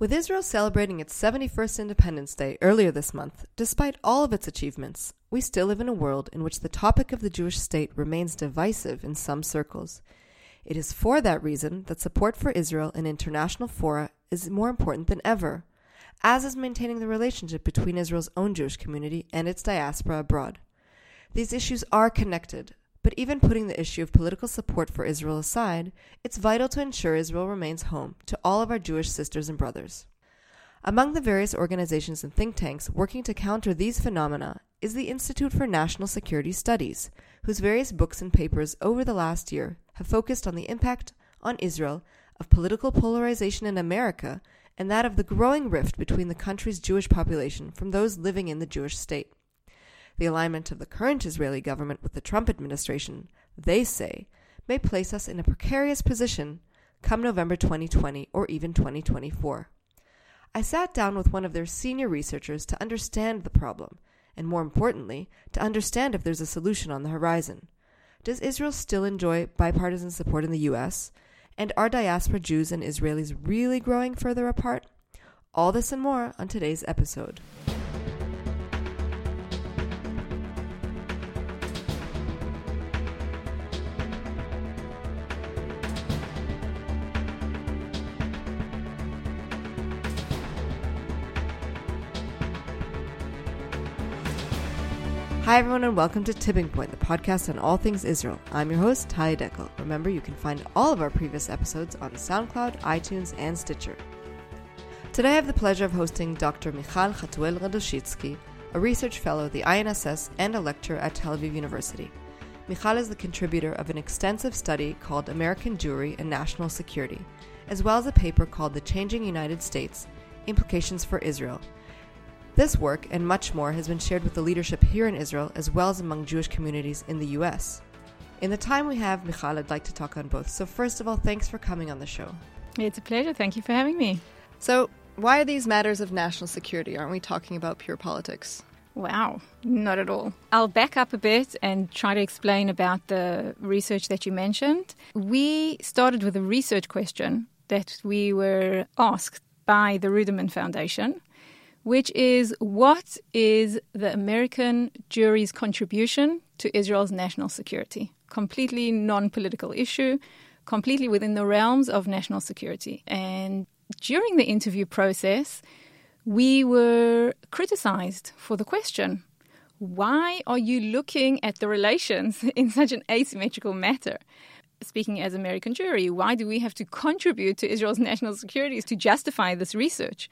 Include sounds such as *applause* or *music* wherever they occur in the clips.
With Israel celebrating its 71st Independence Day earlier this month, despite all of its achievements, we still live in a world in which the topic of the Jewish state remains divisive in some circles. It is for that reason that support for Israel in international fora is more important than ever, as is maintaining the relationship between Israel's own Jewish community and its diaspora abroad. These issues are connected, but even putting the issue of political support for Israel aside, it's vital to ensure Israel remains home to all of our Jewish sisters and brothers. Among the various organizations and think tanks working to counter these phenomena is the Institute for National Security Studies, whose various books and papers over the last year have focused on the impact on Israel of political polarization in America and that of the growing rift between the country's Jewish population from those living in the Jewish state. The alignment of the current Israeli government with the Trump administration, they say, may place us in a precarious position come November 2020 or even 2024. I sat down with one of their senior researchers to understand the problem, and more importantly, to understand if there's a solution on the horizon. Does Israel still enjoy bipartisan support in the US? And are diaspora Jews and Israelis really growing further apart? All this and more on today's episode. Hi, everyone, and welcome to Tipping Point, the podcast on all things Israel. I'm your host, Taya Deckel. Remember, you can find all of our previous episodes on SoundCloud, iTunes, and Stitcher. Today, I have the pleasure of hosting Dr. Michal Hatuel-Radoshitzky, a research fellow at the INSS and a lecturer at Tel Aviv University. Michal is the contributor of an extensive study called American Jewry and National Security, as well as a paper called The Changing United States Implications for Israel this work and much more has been shared with the leadership here in Israel as well as among Jewish communities in the US. In the time we have, Michal, I'd like to talk on both. So, first of all, thanks for coming on the show. It's a pleasure. Thank you for having me. So, why are these matters of national security? Aren't we talking about pure politics? Wow, not at all. I'll back up a bit and try to explain about the research that you mentioned. We started with a research question that we were asked by the Ruderman Foundation which is what is the American Jewry's contribution to Israel's national security? Completely non political issue, completely within the realms of national security. And during the interview process, we were criticized for the question why are you looking at the relations *laughs* in such an asymmetrical matter? Speaking as American Jewry, why do we have to contribute to Israel's national security to justify this research?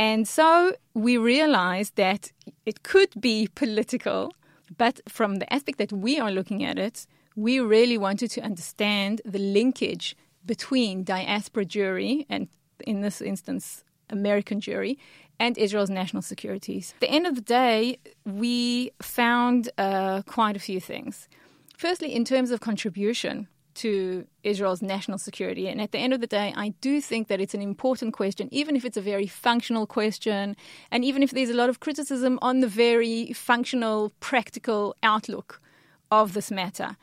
And so we realized that it could be political, but from the aspect that we are looking at it, we really wanted to understand the linkage between diaspora Jewry and in this instance, American Jewry and Israel's national securities. At the end of the day, we found uh, quite a few things. Firstly, in terms of contribution, to Israel's national security. And at the end of the day, I do think that it's an important question, even if it's a very functional question, and even if there's a lot of criticism on the very functional, practical outlook of this matter.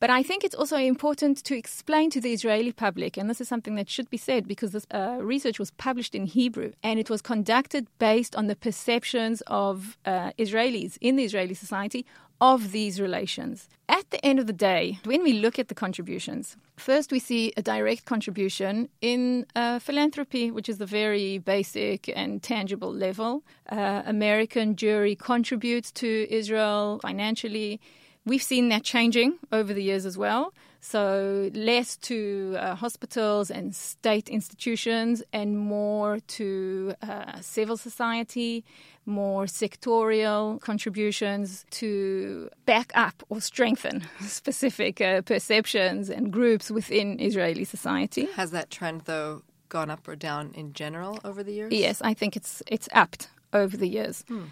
But I think it's also important to explain to the Israeli public, and this is something that should be said because this uh, research was published in Hebrew and it was conducted based on the perceptions of uh, Israelis in the Israeli society of these relations. At the end of the day, when we look at the contributions, first we see a direct contribution in uh, philanthropy, which is the very basic and tangible level. Uh, American Jewry contributes to Israel financially. We've seen that changing over the years as well. So, less to uh, hospitals and state institutions, and more to uh, civil society, more sectorial contributions to back up or strengthen *laughs* specific uh, perceptions and groups within Israeli society. Has that trend, though, gone up or down in general over the years? Yes, I think it's it's upped over the years. Hmm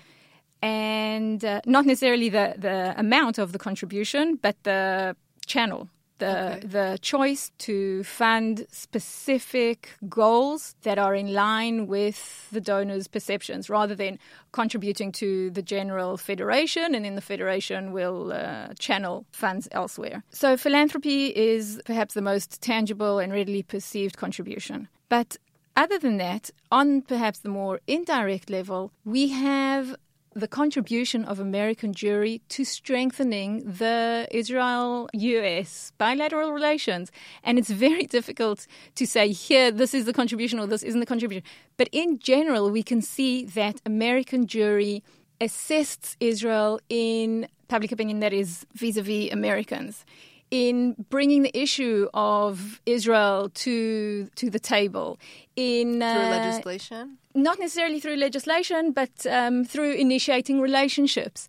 and uh, not necessarily the, the amount of the contribution, but the channel the okay. the choice to fund specific goals that are in line with the donor's perceptions rather than contributing to the general federation and then the federation will uh, channel funds elsewhere. So philanthropy is perhaps the most tangible and readily perceived contribution. But Other than that, on perhaps the more indirect level, we have the contribution of American Jewry to strengthening the Israel US bilateral relations. And it's very *laughs* difficult to say here, this is the contribution or this isn't the contribution. But in general, we can see that American Jewry assists Israel in public opinion that is vis a vis Americans in bringing the issue of Israel to to the table in uh, through legislation, not necessarily through legislation, but um, through initiating relationships,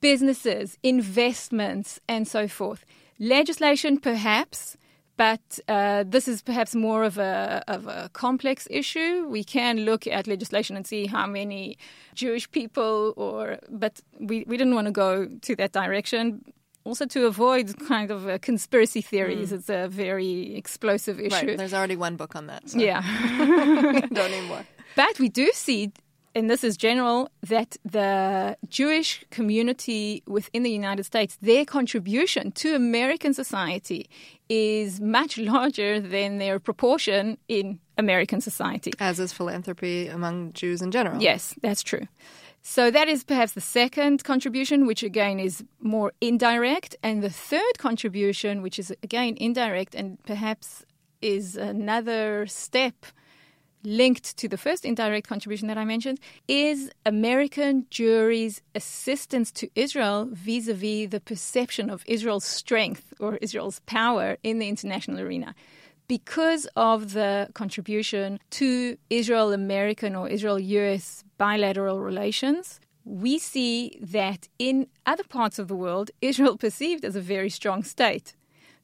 businesses, investments, and so forth. Legislation, perhaps. But uh, this is perhaps more of a, of a complex issue. We can look at legislation and see how many Jewish people, or but we, we didn't want to go to that direction also to avoid kind of uh, conspiracy theories. Mm. It's a very explosive issue. Right. There's already one book on that. So. Yeah. *laughs* Don't need more. *laughs* But we do see, and this is general, that the Jewish community within the United States, their contribution to American society is much *laughs* larger than their proportion in American society. As is philanthropy among Jews in general. Yes, that's true. So that is perhaps the second contribution, which again is more indirect. And the third contribution, which is again indirect and perhaps is another step linked to the first indirect contribution that I mentioned, is American Jewry's assistance to Israel vis a vis the perception of Israel's strength or Israel's power in the international arena because of the contribution to Israel American or Israel US bilateral relations, we see that in other parts of the world, Israel *laughs* perceived as a very strong state.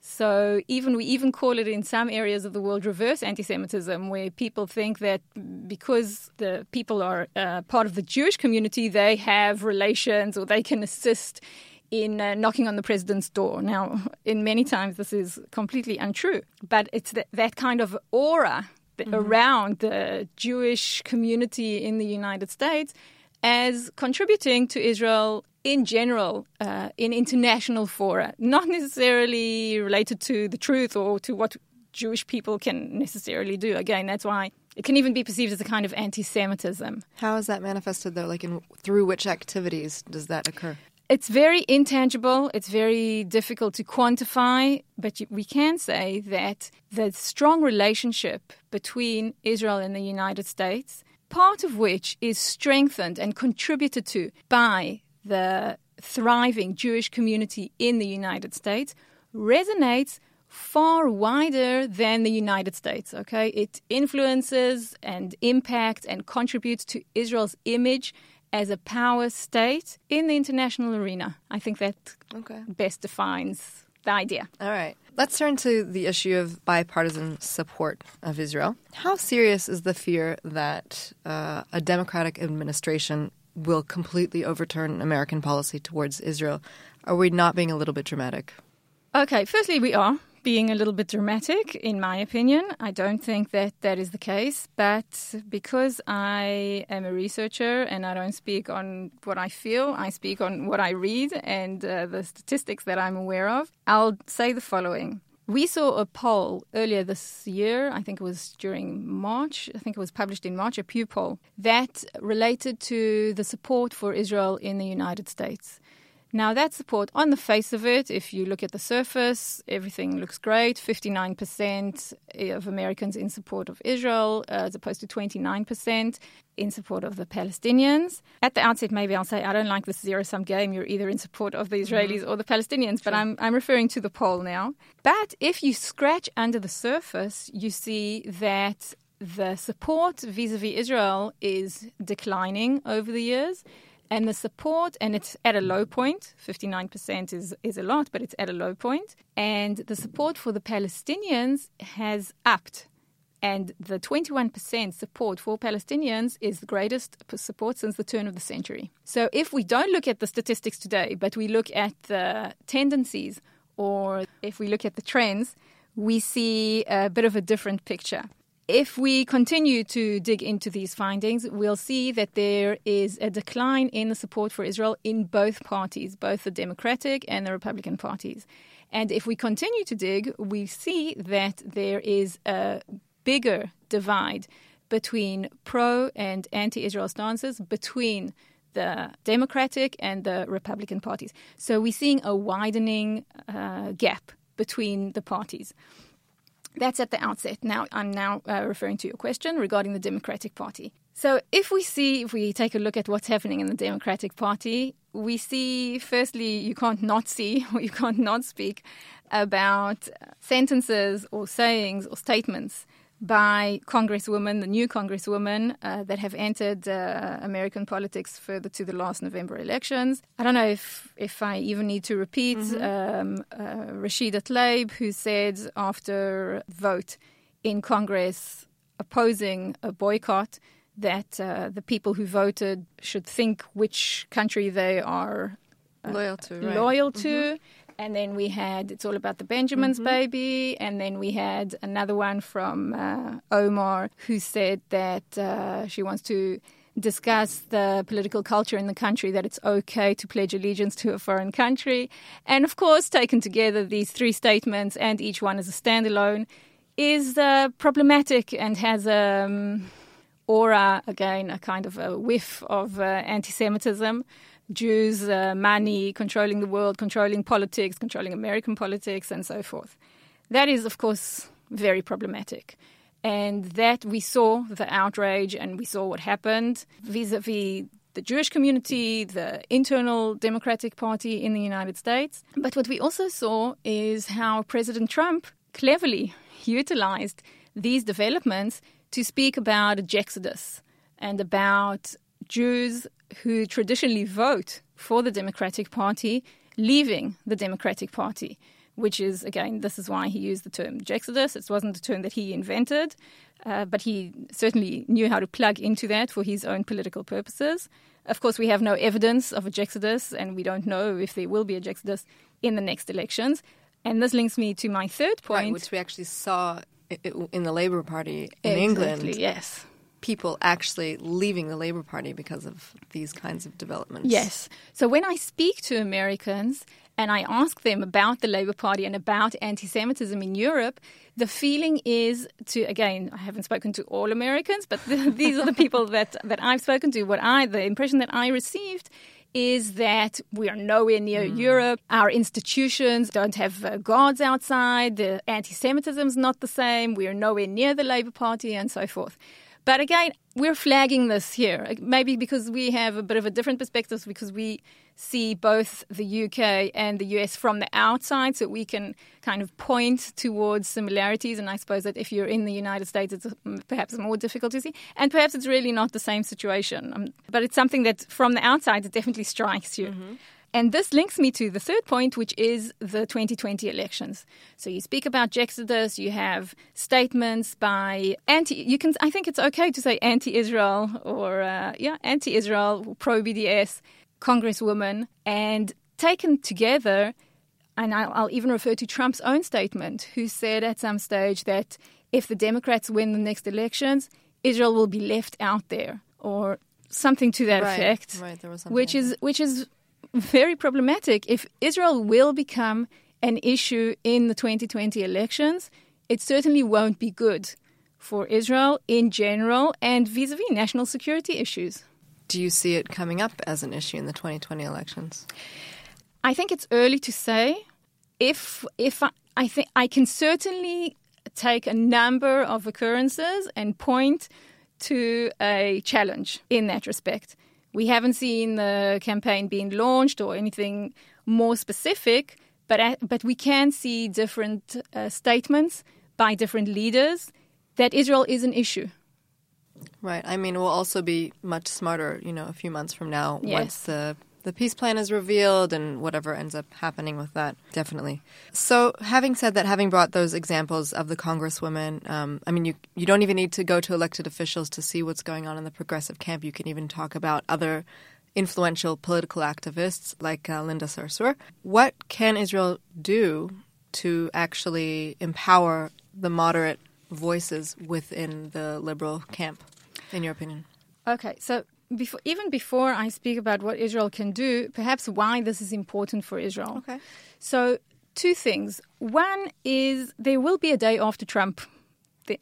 So even we even call it in some areas of the world reverse anti-Semitism, where people think that because the people are uh, part of the Jewish community, they have relations or they can assist in uh, knocking on the president's door. Now, in many times, this is completely untrue, but it's that, that kind of aura mm-hmm. around the Jewish community in the United States as contributing to Israel in general uh, in international fora, not necessarily related to the truth or to what Jewish people can necessarily do. Again, that's why it can even be perceived as a kind of anti-Semitism. How is that manifested, though? Like, in, through which activities does that occur? It's very intangible. It's very difficult to quantify, but we can say that the strong relationship between Israel and the United States, part of which is strengthened and contributed to by the thriving Jewish community in the United States, resonates far wider than the United States. Okay, it influences and impacts and contributes to Israel's image as a power state in the international arena. I think that okay. best defines the idea. All right. Let's turn to the issue of bipartisan support of Israel. How serious is the fear that uh, a Democratic administration will completely overturn American policy towards Israel? Are we not being a little bit dramatic? Okay, firstly, we are being a little bit dramatic, in my opinion. I don't think that that is the case, but because I am a researcher and I don't speak on what I feel, I speak on what I read and uh, the statistics that I'm aware of, I'll say the following. We saw a poll earlier this year, I think it was during March, I think it was published in March, a Pew poll, that related to the support for Israel in the United States. Now, that support, on the face of it, if you look at the surface, everything looks great 59% of Americans in support of Israel, uh, as opposed to 29% in support of the Palestinians. At the outset, maybe I'll say I don't like this zero sum game. You're either in support of the mm-hmm. Israelis or the Palestinians, but I'm, I'm referring to the poll now. But if you scratch under the surface, you see that the support vis a vis Israel is declining over the years and the support, and it's at a low point. 59% is, is a lot, but it's at a low point. And the support for the Palestinians has upped. And the 21% support for Palestinians is the greatest support since the turn of the century. So if we don't look at the statistics today, but we look at the tendencies, or if we look at the trends, we see a bit of a different picture. If we continue to dig into these findings, we'll see that there is a decline in the support for Israel in both parties, both the Democratic and the Republican parties. And if we continue to dig, we see that there is a bigger divide between pro and anti Israel stances between the Democratic and the Republican parties. So we're seeing a widening uh, gap between the parties. That's at the outset. Now, I'm now uh, referring to your question regarding the Democratic Party. So, if we see, if we take a look at what's happening in the Democratic Party, we see, firstly, you can't not see *laughs* or you can't not speak about sentences or sayings or statements by congresswomen, the new congresswomen uh, that have entered uh, American politics further to the last November elections. I don't know if, if I even need to repeat mm-hmm. um, uh, Rashida Tlaib, who said after vote in Congress opposing a boycott that uh, the people who voted should think which country they are uh, loyal to. Right. Loyal to. Mm-hmm and then we had It's All About the Benjamins mm-hmm. Baby, and then we had another one from uh, Omar who said that uh, she wants to discuss the political culture in the country, that it's okay to pledge allegiance to a foreign country. And of course, taken together, these three statements, and each one as a standalone, is uh, problematic and has a um, aura, again, a kind of a whiff of uh, anti Semitism. Jews, uh, money, controlling the world, controlling politics, controlling American politics, and so forth. That is, of course, very problematic. And that we saw the outrage and we saw what happened vis a vis the Jewish community, the internal Democratic Party in the United States. But what we also saw is how President Trump cleverly utilized these developments to speak about a Jexodus and about Jews who traditionally vote for the Democratic Party leaving the Democratic Party, which is, again, this is why he used the term Jexodus. It wasn't a term that he invented, uh, but he certainly knew how to plug into that for his own political purposes. Of course, we have no evidence of a Jexodus, and we don't know if there will be a Jexodus in the next elections. And this links me to my third point. Right, which we actually saw in the Labour Party in exactly, England. Yes people actually leaving the Labour Party because of these kinds of developments. Yes. So when I speak to Americans and I ask them about the Labour Party and about anti Semitism in Europe, the feeling is to, again, I haven't spoken to all Americans, but *laughs* these are the people that, that I've spoken to. What I, the impression that I received is that we are nowhere near mm. Europe. Our institutions don't have uh, guards outside. The anti Semitism is not the same. We are nowhere near the Labour Party, and so forth. But again, we're flagging this here, maybe because we have a bit of a different perspective because we see both the UK and the US from the outside, so we can kind of point towards similarities. And I suppose that if you're in the United States, it's perhaps more difficult to see. And perhaps it's really not the same situation. Um, but it's something that from the outside, it definitely strikes you. Mm-hmm. And this links me to the third point, which is the 2020 elections. So you speak about Jexodus, you have statements by anti, you can, I think it's okay to say anti Israel or, uh, yeah, anti Israel, pro BDS congresswoman. And taken together, and I'll, I'll even refer to Trump's own statement, who said at some stage that if the Democrats win the next elections, Israel will be left out there, or something to that right, effect. Right, there was which like is which is very problematic. If Israel will become an issue in the 2020 elections, it certainly won't be good for Israel in general and vis a vis national security issues. Do you see it coming up as an issue in the 2020 elections? I think it's early to say. If if I, I think I can certainly take a number of occurrences and point to a challenge in that respect. We haven't seen the campaign being launched or anything more specific, but but we can see different uh, statements by different leaders that Israel is an issue. Right. I mean, we'll also be much smarter, you know, a few months from now yes. once the the peace plan is revealed and whatever ends up happening with that. Definitely. So, having said that, having brought those examples of the congresswomen, um, I mean, you you don't even need to go to elected officials to see what's going on in the progressive camp. You can even talk about other influential political activists like uh, Linda Sarsour. What can Israel do to actually empower the moderate voices within the liberal camp, in your opinion? Okay, so before, even before I speak about what Israel can do, perhaps why this is important for Israel. Okay. So, two things. One is there will be a day after Trump.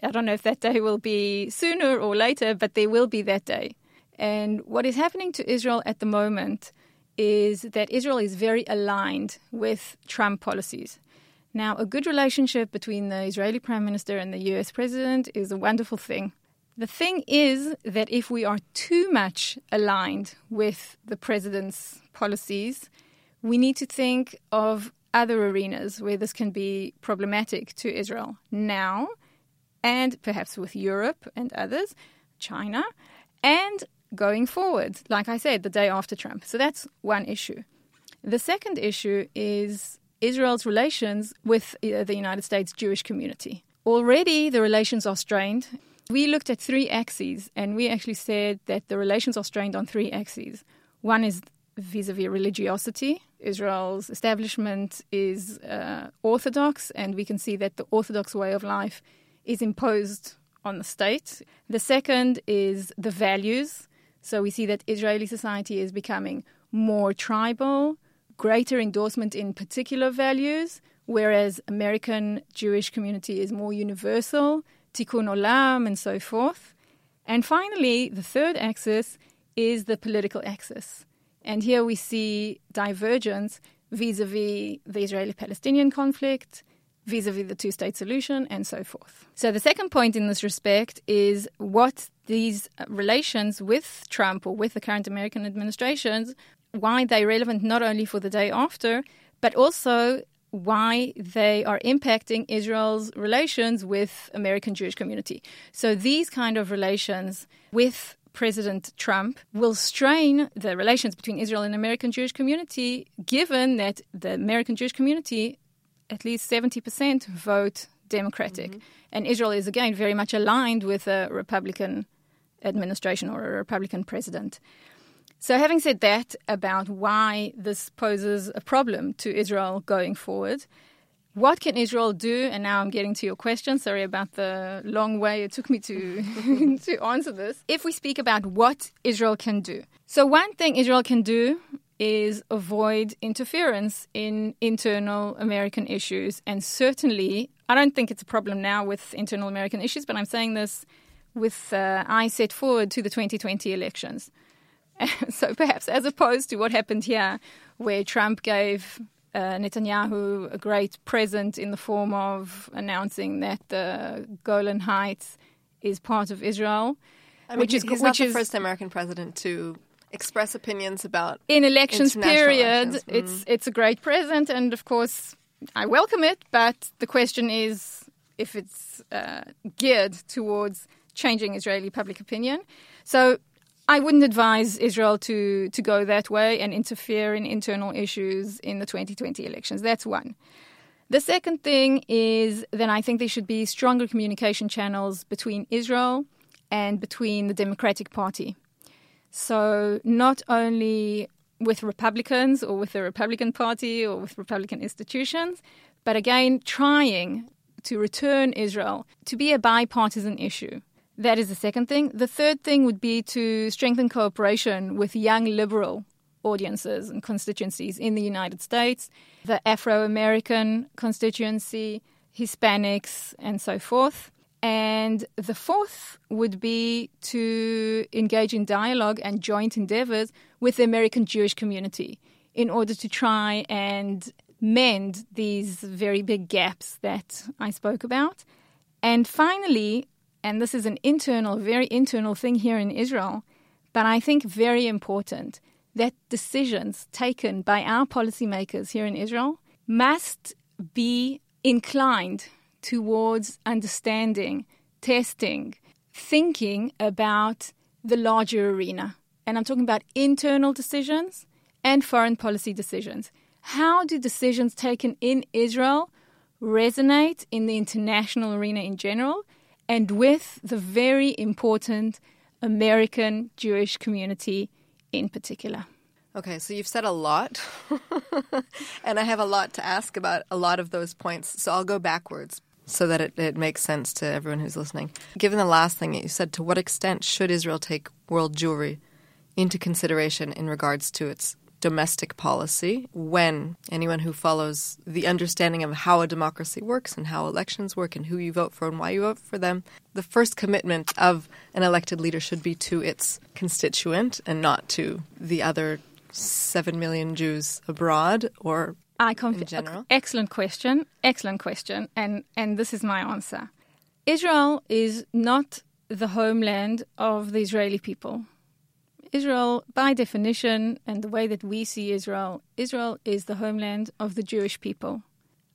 I don't know if that day will be sooner or later, but there will be that day. And what is happening to Israel at the moment is that Israel is very aligned with Trump policies. Now, a good relationship between the Israeli prime minister and the US president is a wonderful thing. The thing is that if we are too much aligned with the president's policies, we need to think of other arenas where this can be problematic to Israel now, and perhaps with Europe and others, China, and going forward, like I said, the day after Trump. So that's one issue. The second issue is Israel's relations with uh, the United States Jewish community. Already the relations are strained. We looked at three axes and we actually said that the relations are strained on three axes. One is vis a vis religiosity. Israel's establishment is uh, orthodox, and we can see that the orthodox way of life is imposed on the state. The second is the values. So we see that Israeli society is becoming more tribal, greater endorsement in particular values, whereas American Jewish community is more universal, tikkun olam, and so forth. And finally, the third axis is the political axis. And here we see divergence vis a vis the Israeli Palestinian conflict, vis a vis the two state solution, and so forth. So, the second point in this respect is what these relations with Trump or with the current American administrations, why they're relevant not only for the day after, but also why they are impacting Israel's relations with American Jewish community. So these kind of relations with President Trump will strain the relations between Israel and American Jewish community, given that the American Jewish community, at least 70%, vote Democratic. Mm-hmm. And Israel is, again, very much aligned with a Republican administration or a Republican president. So, having said that about why this poses a problem to Israel going forward, what can Israel do? And now I'm getting to your question. Sorry about the long way it took me to *laughs* *laughs* to answer this. If we speak about what Israel can do, so one thing Israel can do is avoid interference in internal American issues, and certainly I don't think it's a problem now with internal American issues, but I'm saying this with uh, set forward to the 2020 elections. *laughs* so perhaps as opposed to what happened here, where Trump gave uh, Netanyahu a great present in the form of announcing that the Golan Heights is part of Israel. I mean, which is he's which not the first American president to express opinions about in elections period. Elections. It's mm. it's a great present, and of course I welcome it. But the question is if it's uh, geared towards changing Israeli public opinion. So I wouldn't advise Israel to, to go that way and interfere in internal issues in the 2020 elections. That's one. The second thing is that I think there should be stronger communication channels between Israel and between the Democratic Party. So, not only with Republicans or with the Republican Party or with Republican institutions, but again, trying to return Israel to be a bipartisan issue. That is the second thing. The third thing would be to strengthen cooperation with young liberal audiences and constituencies in the United States, the Afro American constituency, Hispanics, and so forth. And the fourth would be to engage in dialogue and joint endeavors with the American Jewish community in order to try and mend these very big gaps that I spoke about. And finally, and this is an internal, very internal thing here in Israel, but I think very important that decisions taken by our policymakers here in Israel must be inclined towards understanding, testing, thinking about the larger arena. And I'm talking about internal decisions and foreign policy decisions. How do decisions taken in Israel resonate in the international arena in general? And with the very important American Jewish community in particular. Okay, so you've said a lot, *laughs* and I have a lot to ask about a lot of those points. So I'll go backwards so that it, it makes sense to everyone who's listening. Given the last thing that you said, to what extent should Israel take world Jewry into consideration in regards to its domestic policy when anyone who follows the understanding of how a democracy works and how elections work and who you vote for and why you vote for them, the first commitment of an elected leader should be to its constituent and not to the other 7 million Jews abroad or I conf- in general? Excellent question. Excellent question. And, and this is my answer. Israel is not the homeland of the Israeli people. Israel, by definition, and the way that we see Israel, Israel is the homeland of the Jewish people.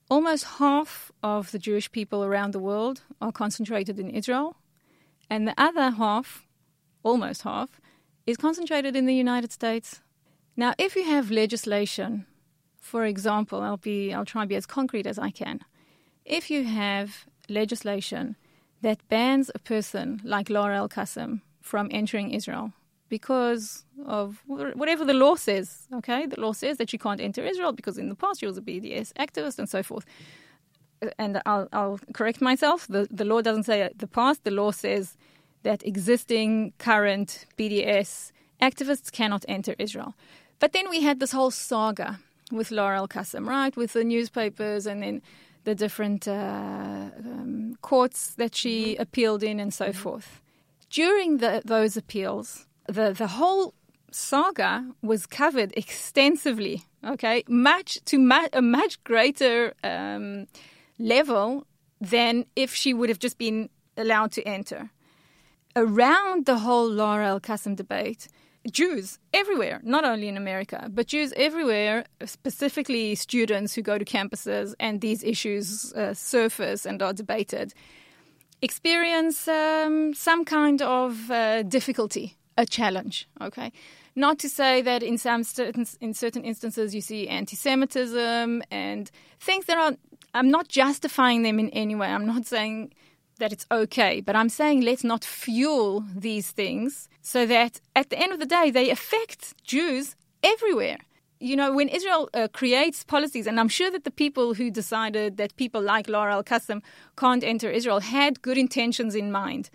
Almost half of the Jewish people around the world are concentrated in Israel, and the other half, almost half, is concentrated in the United States. Now, if you have legislation, for example, I'll be I'll try and be as concrete as I can. If you have legislation that bans a person like Lara Alqasem from entering Israel, because of whatever the law says. Okay, the law says that you can't enter Israel because in the past you was a BDS activist and so forth. And I'll, I'll correct myself. The the law doesn't say the past. The law says that existing current BDS activists cannot enter Israel. But then we had this whole saga with Lara Alqasem, right? With the newspapers and then the different uh, um, courts that she appealed in and so mm-hmm. forth. During the, those appeals, the the whole saga was covered extensively. Okay, much to a much greater um, level than if she would have just been allowed to enter. Around the whole Lara Alqasem debate, Jews everywhere, not only in America, but Jews everywhere, specifically students who go to campuses and these issues uh, surface and are debated, experience um, some kind of uh, difficulty a challenge. Okay, not to say that in some certain in certain instances you see anti-Semitism and things that are. I'm not justifying them in any way. I'm not saying that it's okay, but I'm saying let's not fuel these things so that at the end of the day they affect Jews everywhere. You know, when Israel uh, creates policies, and I'm sure that the people who decided that people like Lara Alqasem can't enter Israel had good intentions in mind.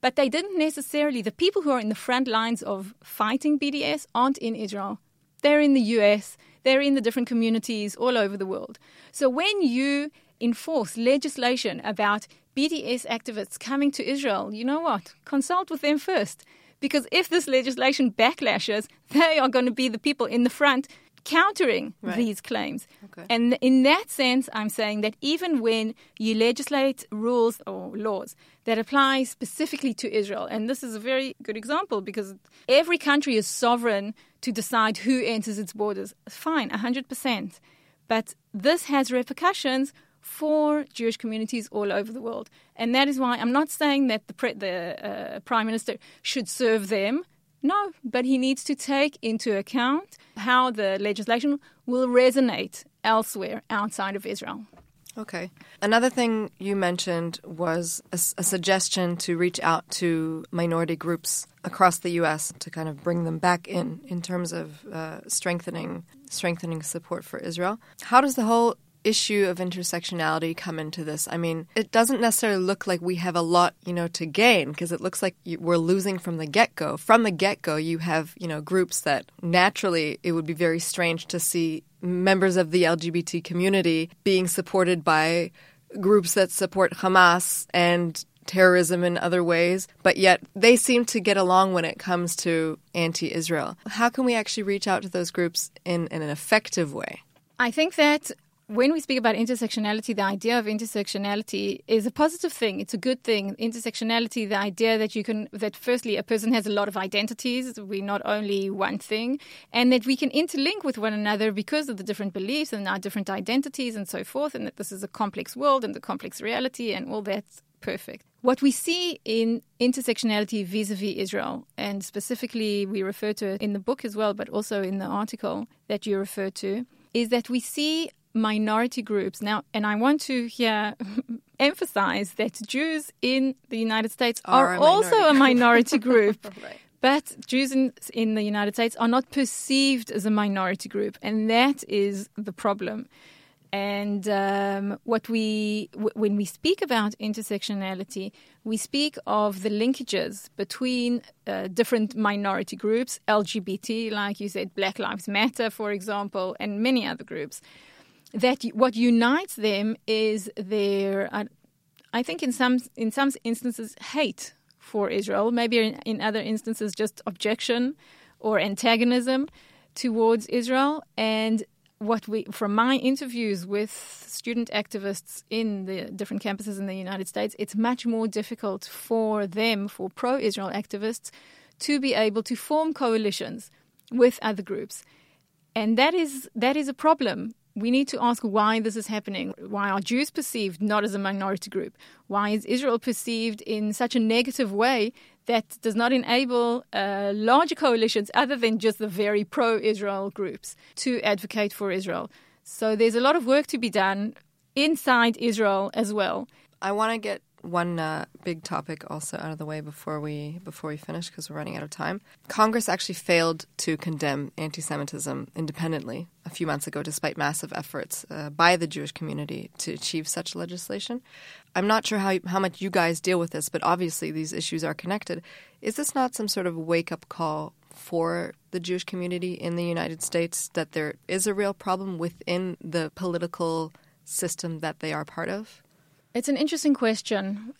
But they didn't necessarily, the people who are in the front lines of fighting BDS aren't in Israel. They're in the US, they're in the different communities all over the world. So when you enforce legislation about BDS activists coming to Israel, you know what? Consult with them first. Because if this legislation backlashes, *laughs* they are going to be the people in the front countering right. these claims. Okay. And in that sense, I'm saying that even when you legislate rules or laws that apply specifically to Israel, and this is a very good example because every country is sovereign to decide who enters its borders. Fine, 100%. But this has repercussions for Jewish communities all over the world. And that is why I'm not saying that the, pre- the uh, Prime Minister should serve them no, but he needs to take into account how the legislation will resonate elsewhere outside of Israel. Okay. Another thing you mentioned was a, a, suggestion to reach out to minority groups across the U.S. to kind of bring them back in in terms of uh, strengthening strengthening support for Israel. How does the whole issue of intersectionality come into this? I mean, it doesn't necessarily look like we have a lot, you know, to gain because it looks like we're losing from the get-go. From the get-go, you have, you know, groups that naturally it would be very strange to see members of the LGBT community being supported by groups that support Hamas and terrorism in other ways, but yet they seem to get along when it comes to anti Israel. How can we actually reach out to those groups in, in an effective way? I think that when we speak about intersectionality, the idea of intersectionality is a positive thing. It's a good thing. Intersectionality, the idea that you can, that firstly, a person has a lot of identities. We're not only one thing, and that we can interlink with one another because of the different beliefs and our different identities and so forth, and that this is a complex world and the complex reality and all that's perfect. What we see in intersectionality vis a vis Israel, and specifically we refer to it in the book as well, but also in the article that you refer to, is that we see minority groups. Now, and I want to here *laughs* emphasize that Jews in the United States are, are a also a minority *laughs* group. right. But Jews in, in the United States are not perceived as a minority group, and that is the problem. And um, what we, w- when we speak about intersectionality, we speak of the linkages between uh, different minority groups, LGBT, like you said, Black Lives Matter, for example, and many other groups. That what unites them is their, uh, I think, in some in some instances, hate for Israel. Maybe in, in other instances, just objection or antagonism towards Israel. And what we, from my interviews with student activists in the different campuses in the United States, it's much more difficult for them, for pro Israel activists, to be able to form coalitions with other groups. And that is, that is a problem we need to ask why this is happening. Why are Jews perceived not as a minority group? Why is Israel perceived in such a negative way that does not enable uh, larger coalitions other than just the very pro Israel groups to advocate for Israel? So there's a lot of work to be done inside Israel as well. I want to get one uh, big topic also out of the way before we before we finish because we're running out of time. Congress actually failed to condemn anti-Semitism independently a few months ago, despite massive efforts uh, by the Jewish community to achieve such legislation. I'm not sure how how much you guys deal with this, but obviously these issues are connected. Is this not some sort of wake up call for the Jewish community in the United States that there is a real problem within the political system that they are part of? It's an interesting question.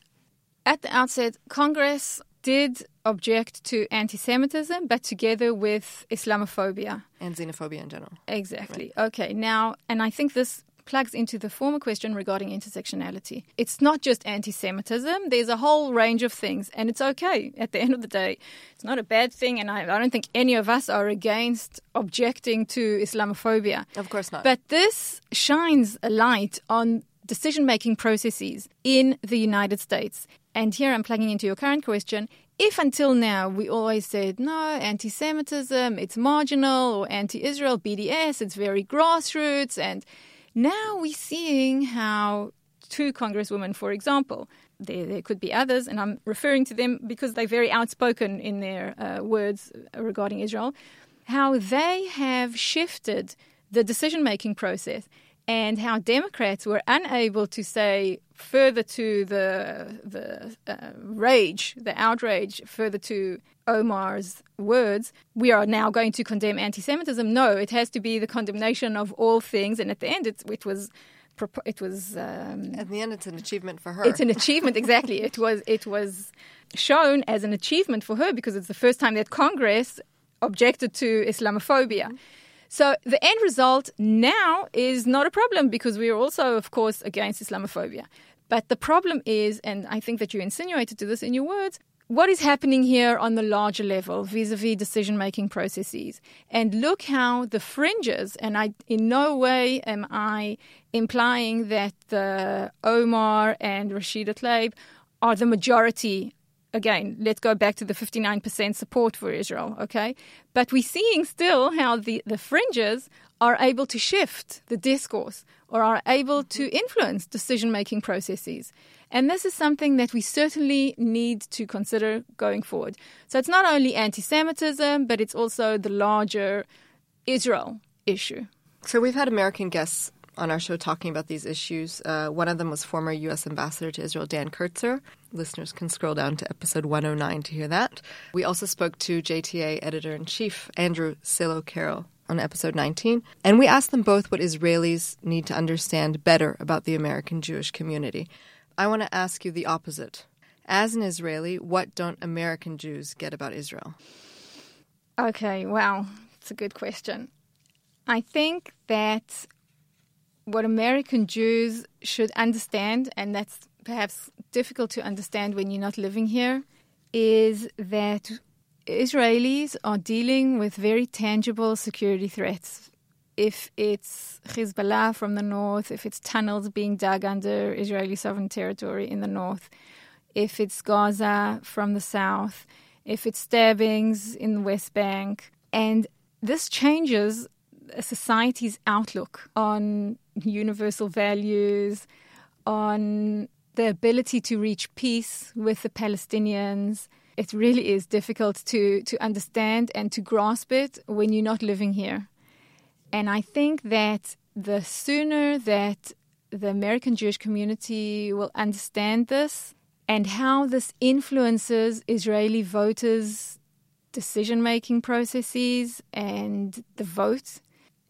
At the outset, Congress did object to anti Semitism, but together with Islamophobia. And xenophobia in general. Exactly. Right. Okay, now, and I think this plugs into the former question regarding intersectionality. It's not just anti Semitism, there's a whole range of things, and it's okay at the end of the day. It's not a bad thing, and I, I don't think any of us are against objecting to Islamophobia. Of course not. But this shines a light on decision making processes in the United States. And here I'm plugging into your current question. If until now we always said, no, anti Semitism, it's marginal, or anti Israel, BDS, it's very grassroots, and now we're seeing how two congresswomen, for example, there, there could be others, and I'm referring to them because they're very outspoken in their uh, words regarding Israel, how they have shifted the decision making process and how Democrats were unable to say further to the the uh, rage, the outrage, further to Omar's words, we are now going to condemn anti-Semitism. No, it has to be the condemnation of all things, and at the end, it, it was. It was. Um, at the end, it's an achievement for her. It's an achievement, exactly. it was. It was shown as an achievement for her because it's the first time that Congress objected to Islamophobia. Mm-hmm. So the end result now is not a problem because we are also, of course, against Islamophobia. But the problem is, and I think that you insinuated to this in your words, what is happening here on the larger level vis-a-vis decision-making processes and look how the fringes and i in no way am i implying that the omar and rashida tlaib are the majority again, let's go back to the 59% support for Israel, okay? But we're seeing still how the, the fringes are able to shift the discourse or are able to influence decision making processes. And this is something that we certainly need to consider going forward. So it's not only anti Semitism, but it's also the larger Israel issue. So we've had American guests on our show talking about these issues. Uh, one of them was former U.S. Ambassador to Israel, Dan Kurtzer. Listeners can scroll down to episode 109 to hear that. We also spoke to JTA editor in chief, Andrew Silow-Carroll, on episode 19. And we asked them both what Israelis need to understand better about the American Jewish community. I want to ask you the opposite. As an Israeli, what don't American Jews get about Israel? Okay, wow, it's a good question. I think that what American Jews should understand, and that's perhaps difficult to understand when you're not living here, is that Israelis are dealing with very tangible security threats. If it's Hezbollah from the north, if it's tunnels being dug under Israeli sovereign territory in the north, if it's Gaza from the south, if it's stabbings in the West Bank. And this changes a society's outlook on universal values, on the ability to reach peace with the Palestinians. It really is difficult to, to understand and to grasp it when you're not living here. And I think that the sooner that the American Jewish community will understand this and how this influences Israeli voters' decision making processes and the vote,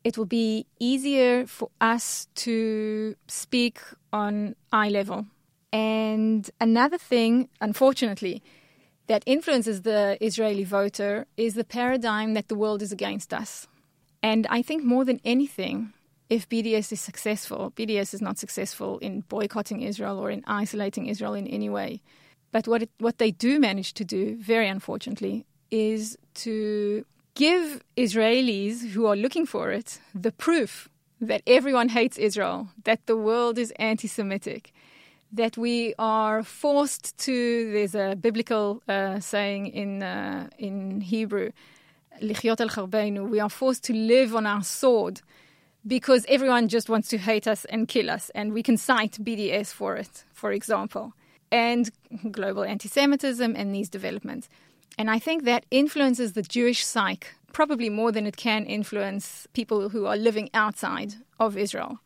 it will be easier for us to speak on eye level. And another thing, unfortunately, that influences the Israeli voter is the paradigm that the world is against us. And I think more than anything, if BDS is successful, BDS is not successful in boycotting Israel or in isolating Israel in any way. But what, it, what they do manage to do, very unfortunately, is to give Israelis who are looking for it the proof that everyone hates Israel, that the world is anti Semitic, that we are forced to, there's a biblical uh, saying in, uh, in Hebrew, Lichyot al we are forced to live on our sword because everyone just wants to hate us and kill us, and we can cite BDS for it, for example, and global anti Semitism and these developments. And I think that influences the Jewish psyche probably more than it can influence people who are living outside of Israel.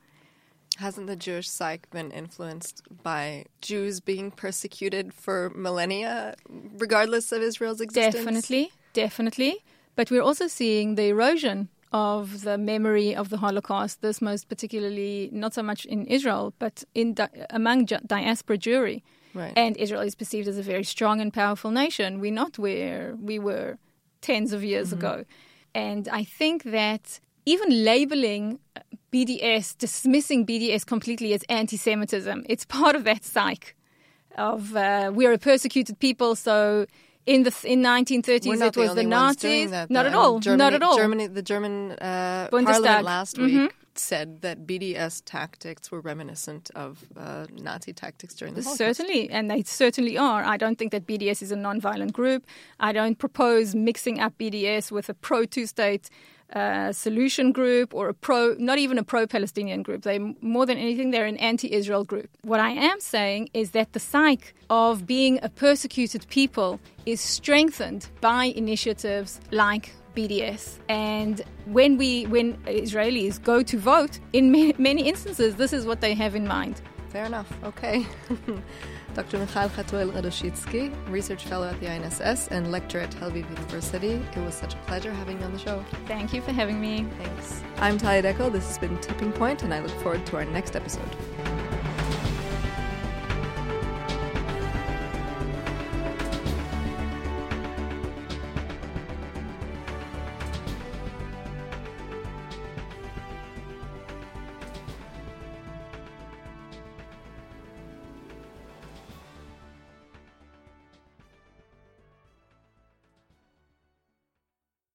Hasn't the Jewish psyche been influenced by Jews being persecuted for millennia, regardless of Israel's existence? Definitely, definitely. But we're also seeing the erosion of the memory of the Holocaust, this most particularly not so much in Israel, but in di- among diaspora Jewry. Right. And Israel is perceived as a very strong and powerful nation. We're not where we were tens of years mm-hmm. ago. And I think that even labeling BDS, dismissing BDS completely as anti Semitism, it's part of that psyche of uh, we're a persecuted people, so in the in 1930s it was the, the Nazis. That, not at all. Germany, not at all. Germany, the German uh, parliament last mm-hmm. week said that BDS tactics were reminiscent of uh, Nazi tactics during the Holocaust. Certainly, and they certainly are. I don't think that BDS is a non-violent group. I don't propose mixing up BDS with a pro two-state uh, solution group or a pro, not even a pro Palestinian group. They, more than anything, they're an anti Israel group. What I am saying is that the psyche of being a persecuted people is strengthened by initiatives like BDS. And when we, when Israelis go to vote, in many instances, this is what they have in mind. Fair enough. Okay. *laughs* Dr. Michal Hatuel-Radoshitzky, research fellow at the INSS and lecturer at Tel Aviv University. It was such a pleasure having you on the show. Thank you for having me. Thanks. I'm Talia Dekel. This has been Tipping Point, and I look forward to our next episode.